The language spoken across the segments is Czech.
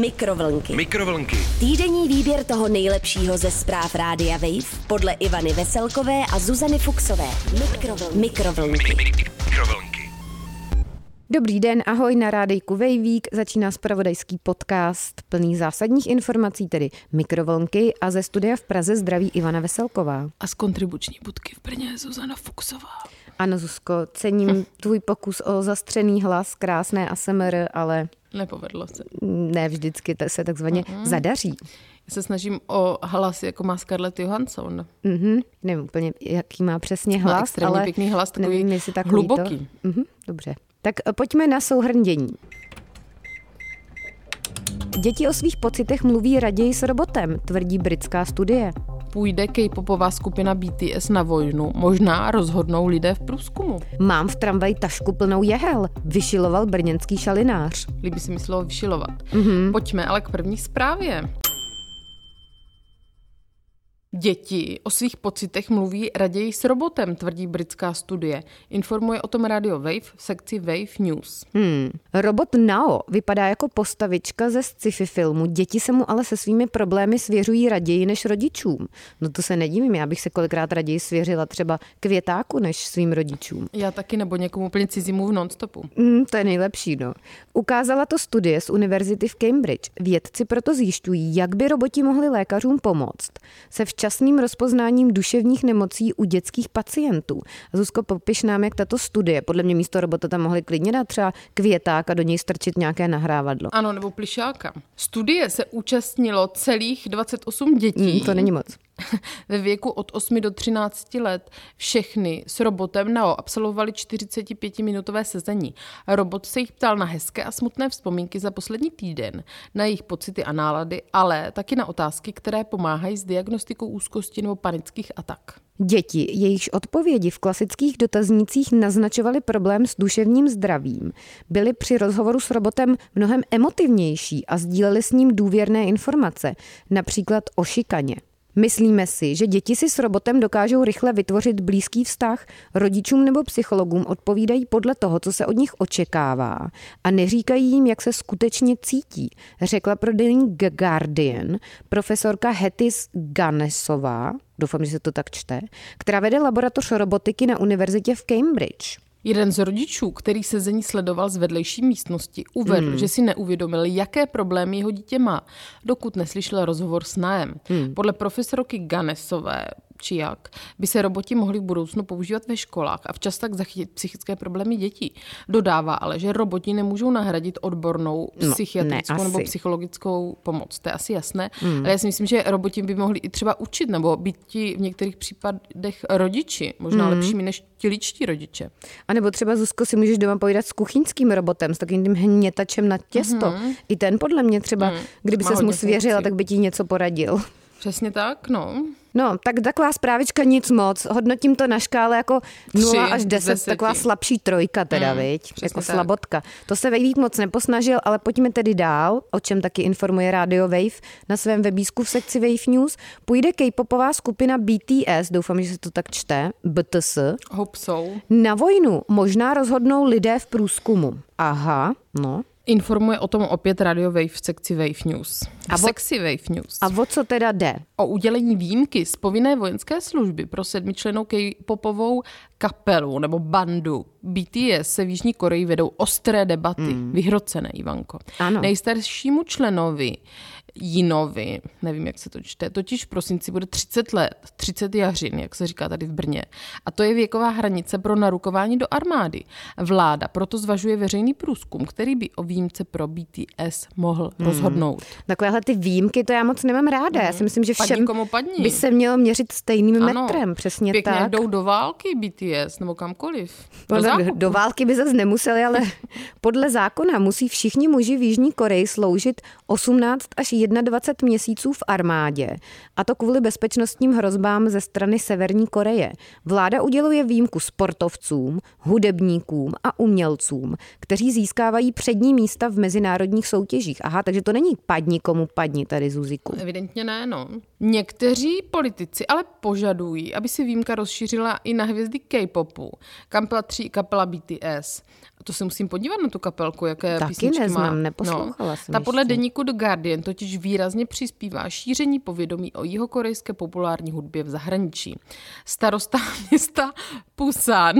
Mikrovlnky. Mikrovlnky. Týdenní výběr toho nejlepšího ze zpráv Rádia Wave podle Ivany Veselkové a Zuzany Fuxové. Mikrovlnky. Mikrovlnky. Mikrovlnky. Dobrý den, ahoj na rádejku Vejvík. Začíná spravodajský podcast plný zásadních informací, tedy mikrovlnky a ze studia v Praze zdraví Ivana Veselková. A z kontribuční budky v Brně Zuzana Fuxová. Ano, Zuzko, cením tvůj pokus o zastřený hlas, krásné ASMR, ale Nepovedlo se. ne vždycky se takzvaně Mhm. zadaří. Já se snažím o hlas, jako má Scarlett Johansson. Mhm, nevím úplně, jaký má přesně Má hlas, extrémně ale pěkný hlas, takový nevím, jestli takový hluboký. To. Mhm, dobře. Tak eh, pojďme na souhrndění. Děti o svých pocitech mluví raději s robotem, tvrdí britská studie. Půjde K-popová skupina BTS na vojnu, možná rozhodnou lidé v průzkumu. Mám v tramvaji tašku plnou jehel, vyšiloval brněnský šalinář. Líbí se mi slovo vyšilovat. Mhm. Mm-hmm. Pojďme ale k první zprávě. Děti o svých pocitech mluví raději s robotem, tvrdí britská studie. Informuje o tom Radio Wave v sekci Wave News. Hmm. Robot Nao vypadá jako postavička ze sci-fi filmu, děti se mu ale se svými problémy svěřují raději než rodičům. No to se nedivím, já bych se kolikrát raději svěřila třeba květáku než svým rodičům. Já taky nebo někomu úplně cizímu v nonstopu. Mm, to je nejlepší, no. Ukázala to studie z univerzity v Cambridge. Vědci proto zjišťují, jak by roboti mohli lékařům pomoct se včasným rozpoznáním duševních nemocí u dětských pacientů. Zuzko, popiš nám, jak tato studie, podle mě místo robota tam mohli klidně dát třeba květák a do něj strčit nějaké nahrávadlo. Ano, nebo plišáka. Studie se účastnilo celých 28 dětí Mm, to není moc. ve věku od 8 do 13 let. Všechny s robotem NAO absolvovali 45-minutové sezení. Robot se jich ptal na hezké a smutné vzpomínky za poslední týden, na jejich pocity a nálady, ale taky na otázky, které pomáhají s diagnostikou úzkosti nebo panických atak. Děti, jejichž odpovědi v klasických dotaznících naznačovaly problém s duševním zdravím, byly při rozhovoru s robotem mnohem emotivnější a sdíleli s ním důvěrné informace, například o šikaně. Myslíme si, že děti si s robotem dokážou rychle vytvořit blízký vztah, rodičům nebo psychologům odpovídají podle toho, co se od nich očekává a neříkají jim, jak se skutečně cítí, řekla pro deník Guardian profesorka Hetis Ganesová, doufám, že se to tak čte, která vede laboratoř robotiky na univerzitě v Cambridge. Jeden z rodičů, který sezení sledoval z vedlejší místnosti, uvedl, hmm. že si neuvědomil, jaké problémy jeho dítě má, dokud neslyšel rozhovor s nájem. Hmm. Podle profesorky Ganesové, či jak, by se roboti mohli v budoucnu používat ve školách a včas tak zachytit psychické problémy dětí. Dodává ale, že roboti nemůžou nahradit odbornou No, psychiatrickou ne, nebo psychologickou pomoc. To je asi jasné. Hmm. Ale já si myslím, že roboti by mohli i třeba učit nebo být ti v některých případech rodiči, možná hmm. lepšími než ti ličtí rodiče. A nebo třeba Zuzko si můžeš doma povídat s kuchyňským robotem, s takovým tím hnětačem na těsto. Mm-hmm. I ten podle mě třeba, mm, kdyby se mu svěřila, tak by ti něco poradil. Přesně tak, no. No, tak taková zprávička nic moc. Hodnotím to na škále jako 0 Tři až z 10, deseti. taková slabší trojka teda, mm, viď? Jako tak. slabotka. To se Vejvík moc neposnažil, ale pojďme tedy dál, o čem taky informuje Radio Wave na svém webísku v sekci Wave News. Půjde K-popová skupina BTS, doufám, že se to tak čte, BTS, Hope so. na vojnu. Možná rozhodnou lidé v průzkumu. Aha, no. Informuje o tom opět Radio Wave v sekci Wave News. A o- sekci Wave News. A o co teda jde? o udělení výjimky z povinné vojenské služby pro sedmičlenou K-popovou kapelu nebo bandu BTS se v Jižní Koreji vedou ostré debaty. Mm. Vyhrocené, Ivanko. Ano. Nejstaršímu členovi Jinovi, nevím, jak se to čte, totiž v prosinci bude 30 let, 30 jařin, jak se říká tady v Brně. A to je věková hranice pro narukování do armády. Vláda proto zvažuje veřejný průzkum, který by o výjimce pro BTS mohl Hmm. rozhodnout. Takovéhle ty výjimky, to já moc nemám ráda. Já si myslím, že Padni všem komu padni. by se mělo měřit stejným Ano, metrem. Přesně Pěkně tak. jdou do války BTS nebo kamkoliv. Do tak zákupu. do války by zase nemuseli, ale podle zákona musí všichni muži v Jižní Koreji sloužit 18 až 21 měsíců v armádě. A to kvůli bezpečnostním hrozbám ze strany Severní Koreje. Vláda uděluje výjimku sportovcům, hudebníkům a umělcům, kteří získávají přední místa v mezinárodních soutěžích. Aha, takže to není padni komu problému padni tady Zuziku. Evidentně ne, no. Někteří politici ale požadují, aby si výjimka rozšířila i na hvězdy K-popu, kam patří kapela BTS. A to se musím podívat na tu kapelku, jaké Taky písničky neznám, má. neposlouchala no. jsem Ta podle deníku The Guardian totiž výrazně přispívá šíření povědomí o jihokorejské populární hudbě v zahraničí. Starosta města Pusan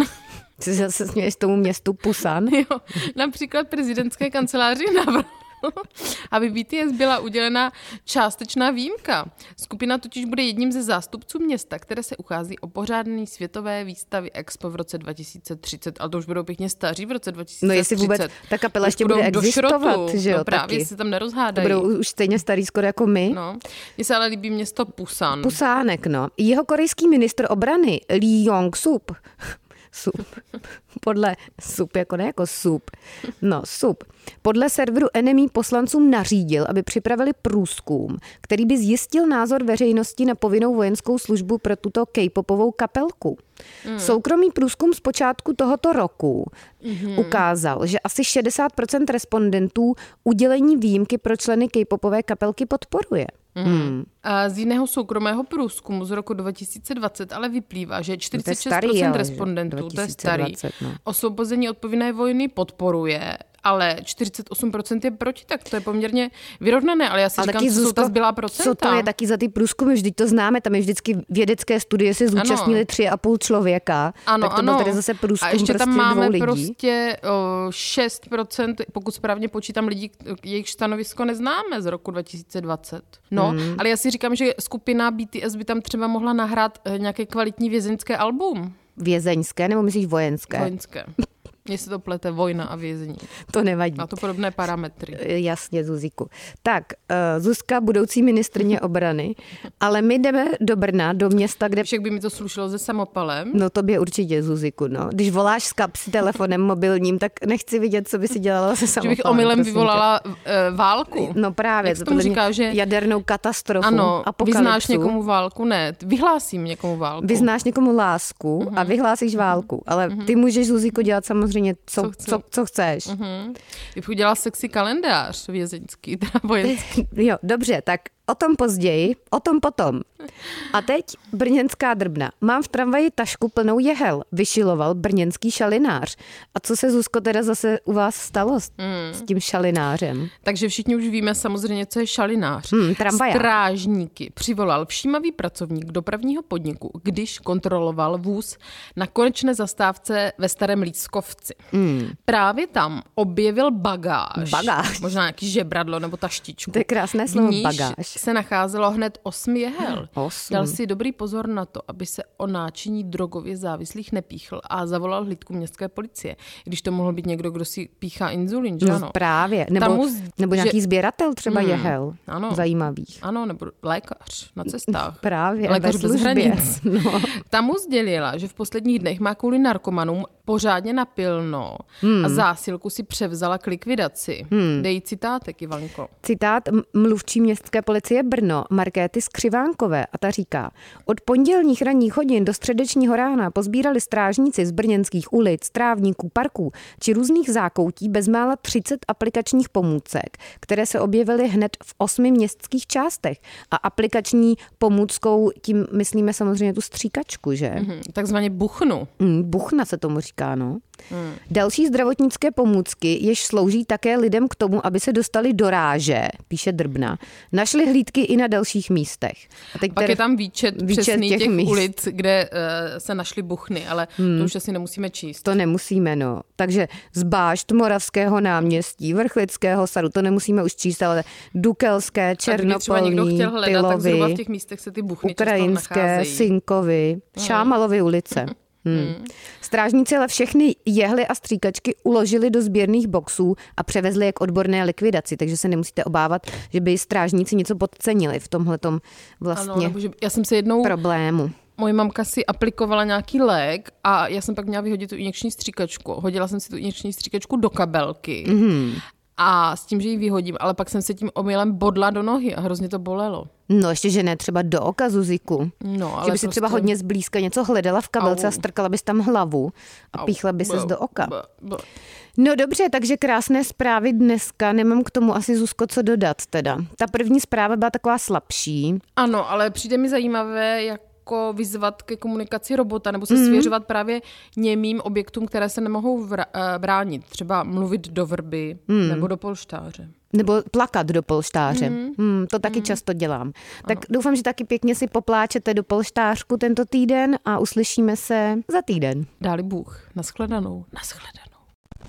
Ty se zase směješ tomu městu Pusan? Jo, například prezidentské kanceláři navrhl, aby BTS byla udělena částečná výjimka. Skupina totiž bude jedním ze zástupců města, které se uchází o pořádný světové výstavy Expo v roce 2030. Ale to už budou pěkně staří v roce 2030. No jestli vůbec ta kapela ještě budou bude existovat, šrotu. že jo, no právě taky. se tam To nerozhádají. budou už stejně starý skoro jako my. No. Mně se ale líbí město Pusan. Pusánek, no. Jeho korejský ministr obrany Lee Jong-sup, sup, podle sup, jako ne jako sup, no sup, podle serveru Enemy poslancům nařídil, aby připravili průzkum, který by zjistil názor veřejnosti na povinnou vojenskou službu pro tuto k-popovou kapelku. Hmm. Soukromý průzkum z počátku tohoto roku hmm. ukázal, že asi 60% respondentů udělení výjimky pro členy k-popové kapelky podporuje. Hmm. A z jiného soukromého průzkumu z roku 2020 ale vyplývá, že 46% No starý, ale, respondentů, to je starý, 2020, no. osvobození od povinné vojny podporuje, ale 48% je proti, tak to je poměrně vyrovnané, ale já si Ale říkám, taky, co jsou Zuzko, ta zbylá procenta. Co to je taky za ty průzkumy? Vždyť to známe, tam je vždycky vědecké studie, se zúčastnili tři a půl člověka. Ano, tak to ano. byl tady zase průzkum a ještě prostě tam máme lidí. prostě o, 6%, pokud správně počítám lidí, jejich stanovisko neznáme z roku 2020. No, Hmm. ale já si říkám, že skupina BTS by tam třeba mohla nahrát eh, nějaké kvalitní vězeňské album. Vězeňské nebo myslíš vojenské? Vojenské. Mně se to plete vojna a vězení. To nevadí. Má to podobné parametry. Eh, Jasně, Zuziku. Tak, uh, Zuzka, budoucí ministrně obrany, ale my jdeme do Brna, do města, kde... Však by mi to slušelo se samopalem. No tobě určitě, Zuziku, no. Když voláš z kapsy telefonem mobilním, tak nechci vidět, co by si dělala se Že samopalem. bych omylem prosím tě. vyvolala uh, válku. No právě, Jak to tomu říká, že- jadernou katastrofu, Ano, apokalypsu. vyznáš někomu válku? Ne, vyhlásím někomu válku. Vyznáš někomu lásku Mhm. a vyhlásíš válku, ale ty můžeš, Zuziko, dělat samozřejmě, co, Co co, chci. co, co chceš. Hm. Bych udělala sexy kalendář vězeňský, teda vojenský. Jo, dobře, tak o tom později, o tom potom. A teď brněnská drbna. Mám v tramvaji tašku plnou jehel, vyšiloval brněnský šalinář. A co se, Zuzko, teda zase u vás stalo s, Hmm. s tím šalinářem? Takže všichni už víme samozřejmě, co je šalinář. Hmm, tramvaják. Strážníky přivolal všímavý pracovník dopravního podniku, když kontroloval vůz na konečné zastávce ve Starém Lískovci. Hmm. Právě tam objevil bagáž. Bagáž. Možná nějaký žebradlo nebo taštičku. To je krásné slovo, bagáž. Se nacházelo hned osm jehel. Osm. Dal si dobrý pozor na to, aby se o náčiní drogově závislých nepíchl a zavolal hlídku městské policie. Když to mohl být někdo, kdo si píchá inzulin, že No, ano? právě. Nebo, Tam mu z- nebo nějaký že- sběratel třeba Hmm, jehel. ano. Zajímavých. Ano, nebo lékař na cestách. Právě, Lékař bez hranic. No. Tam mu sdělila, že v posledních dnech má kvůli narkomanům pořádně napilno hmm. a zásilku si převzala k likvidaci. Hmm. Dej citátek, Ivanko. Citát mluvčí městské policie Brno Markéty Skřivánkové a ta říká, od pondělních ranních hodin do středečního rána pozbírali strážníci z brněnských ulic, trávníků, parků či různých zákoutí bezmála 30 aplikačních pomůcek, které se objevily hned v osmi městských částech. A aplikační pomůckou tím myslíme samozřejmě tu stříkačku, že? Hm, takzvaně buchnu. Mm, buchna se tomu říká, no. Další zdravotnické pomůcky, jež slouží také lidem k tomu, aby se dostali do ráže, píše Drbna, našli hlídky i na dalších místech. A teď Pak tedy- je tam výčet, výčet přesný těch, těch míst. ulic, kde uh, se našly buchny, ale hmm. to už asi nemusíme číst. To nemusíme, no. Takže z Bášt, Moravského náměstí, Vrchlického sadu, to nemusíme už číst, ale Dukelské, A kdyby třeba někdo Černopolní, chtěl hledat, tak zhruba v Pilovy, těch místech se ty buchny často Ukrajinské, nacházejí. Sinkovy, Šámalovy ulice. Hmm. Strážníci ale všechny jehly a stříkačky uložili do sběrných boxů a převezli je k odborné likvidaci, takže se nemusíte obávat, že by strážníci něco podcenili v tomhletom Ano, vlastně nebo že já jsem se jednou problému. Moje mamka si aplikovala nějaký lék a já jsem pak měla vyhodit tu injekční stříkačku. Hodila jsem si tu injekční stříkačku do kabelky mm-hmm. a s tím, že ji vyhodím, ale pak jsem se tím omylem bodla do nohy a hrozně to bolelo. No ještě, že ne třeba do oka Zuziku. No, ale že by si třeba prostě- hodně zblízka něco hledala v kabelce Au. a strkala bys tam hlavu a Au, píchla by ses b- do oka. b- b- No dobře, takže krásné zprávy dneska. Nemám k tomu asi Zuzko co dodat teda. Ta první zpráva byla taková slabší. Ano, ale přijde mi zajímavé, jak jako vyzvat ke komunikaci robota nebo se mm. svěřovat právě němým objektům, které se nemohou vra- eh, bránit. Třeba mluvit do vrby mm. nebo do polštáře. Nebo plakat do polštáře. Mm. Mm, to taky mm. často dělám. Tak ano. doufám, že taky pěkně si popláčete do polštářku tento týden a uslyšíme se za týden. Dáli Bůh. Naschledanou. Naschledanou.